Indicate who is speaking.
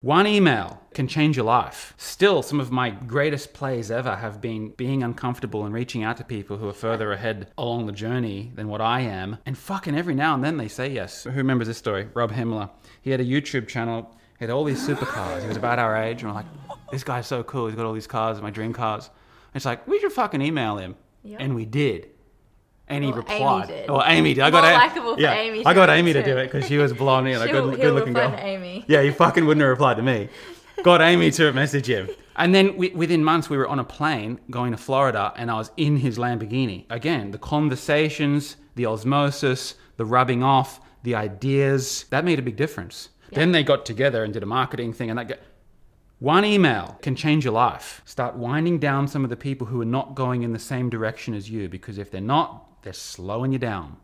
Speaker 1: One email can change your life. Still, some of my greatest plays ever have been being uncomfortable and reaching out to people who are further ahead along the journey than what I am. And fucking every now and then they say yes. Who remembers this story? Rob Himmler. He had a YouTube channel. He had all these supercars. He was about our age. And we're like, this guy's so cool. He's got all these cars, my dream cars. And it's like, we should fucking email him.
Speaker 2: Yep.
Speaker 1: And we did. And he
Speaker 2: Well, Amy
Speaker 1: replied.
Speaker 2: did.
Speaker 1: Well, Amy did. I got
Speaker 2: More
Speaker 1: A-
Speaker 2: likable for
Speaker 1: yeah,
Speaker 2: Amy
Speaker 1: I got Amy to do it because she was blonde, and
Speaker 2: She'll-
Speaker 1: good,
Speaker 2: he'll
Speaker 1: good looking girl.
Speaker 2: Amy.
Speaker 1: Yeah, you fucking wouldn't have replied to me. Got Amy to message him. And then we, within months, we were on a plane going to Florida, and I was in his Lamborghini. Again, the conversations, the osmosis, the rubbing off, the ideas, that made a big difference. Then they got together and did a marketing thing, and that got, one email can change your life. Start winding down some of the people who are not going in the same direction as you, because if they're not, they're slowing you down.